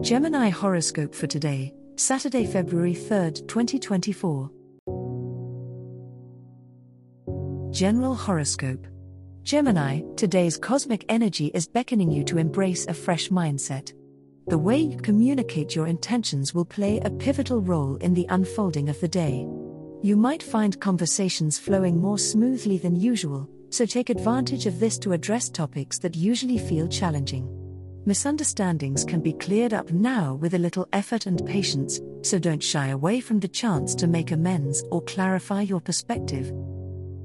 Gemini horoscope for today, Saturday, February 3rd, 2024. General horoscope. Gemini, today's cosmic energy is beckoning you to embrace a fresh mindset. The way you communicate your intentions will play a pivotal role in the unfolding of the day. You might find conversations flowing more smoothly than usual, so take advantage of this to address topics that usually feel challenging. Misunderstandings can be cleared up now with a little effort and patience, so don't shy away from the chance to make amends or clarify your perspective.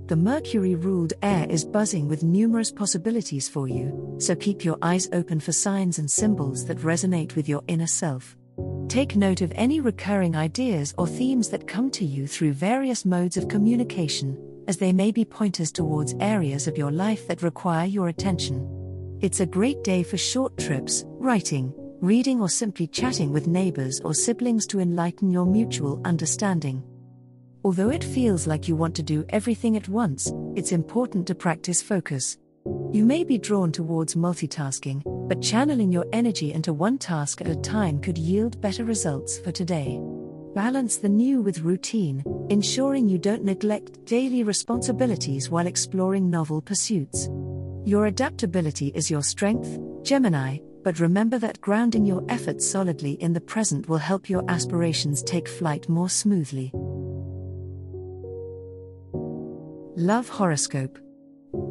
The Mercury ruled air is buzzing with numerous possibilities for you, so keep your eyes open for signs and symbols that resonate with your inner self. Take note of any recurring ideas or themes that come to you through various modes of communication, as they may be pointers towards areas of your life that require your attention. It's a great day for short trips, writing, reading, or simply chatting with neighbors or siblings to enlighten your mutual understanding. Although it feels like you want to do everything at once, it's important to practice focus. You may be drawn towards multitasking, but channeling your energy into one task at a time could yield better results for today. Balance the new with routine, ensuring you don't neglect daily responsibilities while exploring novel pursuits. Your adaptability is your strength, Gemini, but remember that grounding your efforts solidly in the present will help your aspirations take flight more smoothly. Love Horoscope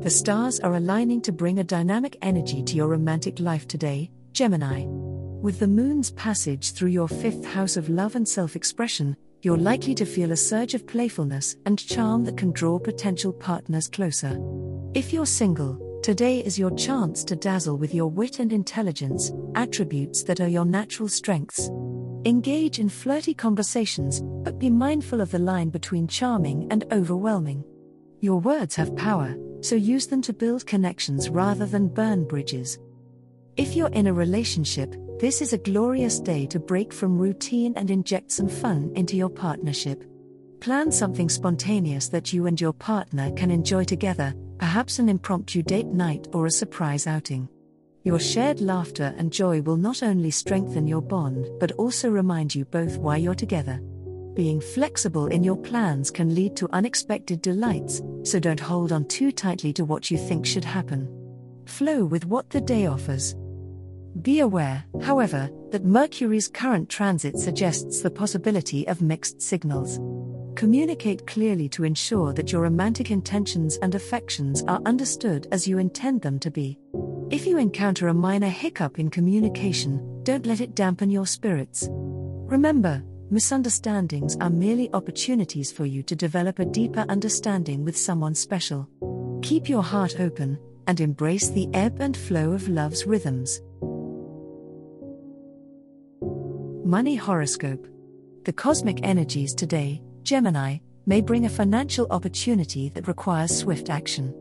The stars are aligning to bring a dynamic energy to your romantic life today, Gemini. With the moon's passage through your fifth house of love and self expression, you're likely to feel a surge of playfulness and charm that can draw potential partners closer. If you're single, Today is your chance to dazzle with your wit and intelligence, attributes that are your natural strengths. Engage in flirty conversations, but be mindful of the line between charming and overwhelming. Your words have power, so use them to build connections rather than burn bridges. If you're in a relationship, this is a glorious day to break from routine and inject some fun into your partnership. Plan something spontaneous that you and your partner can enjoy together, perhaps an impromptu date night or a surprise outing. Your shared laughter and joy will not only strengthen your bond but also remind you both why you're together. Being flexible in your plans can lead to unexpected delights, so don't hold on too tightly to what you think should happen. Flow with what the day offers. Be aware, however, that Mercury's current transit suggests the possibility of mixed signals. Communicate clearly to ensure that your romantic intentions and affections are understood as you intend them to be. If you encounter a minor hiccup in communication, don't let it dampen your spirits. Remember, misunderstandings are merely opportunities for you to develop a deeper understanding with someone special. Keep your heart open and embrace the ebb and flow of love's rhythms. Money Horoscope The cosmic energies today Gemini, may bring a financial opportunity that requires swift action.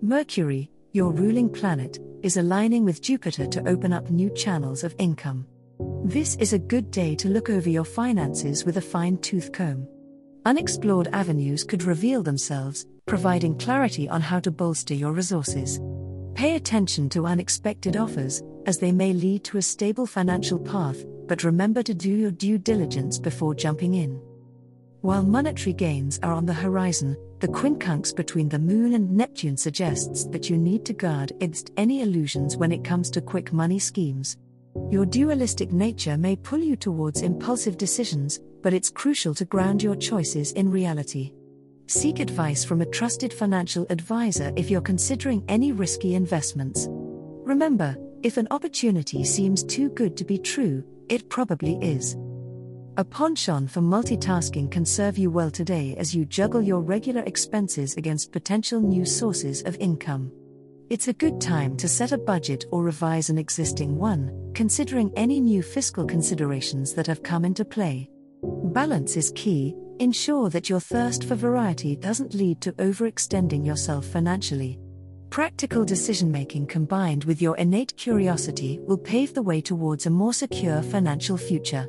Mercury, your ruling planet, is aligning with Jupiter to open up new channels of income. This is a good day to look over your finances with a fine tooth comb. Unexplored avenues could reveal themselves, providing clarity on how to bolster your resources. Pay attention to unexpected offers, as they may lead to a stable financial path, but remember to do your due diligence before jumping in. While monetary gains are on the horizon, the quincunx between the Moon and Neptune suggests that you need to guard against any illusions when it comes to quick money schemes. Your dualistic nature may pull you towards impulsive decisions, but it's crucial to ground your choices in reality. Seek advice from a trusted financial advisor if you're considering any risky investments. Remember, if an opportunity seems too good to be true, it probably is. A penchant for multitasking can serve you well today as you juggle your regular expenses against potential new sources of income. It's a good time to set a budget or revise an existing one, considering any new fiscal considerations that have come into play. Balance is key, ensure that your thirst for variety doesn't lead to overextending yourself financially. Practical decision making combined with your innate curiosity will pave the way towards a more secure financial future.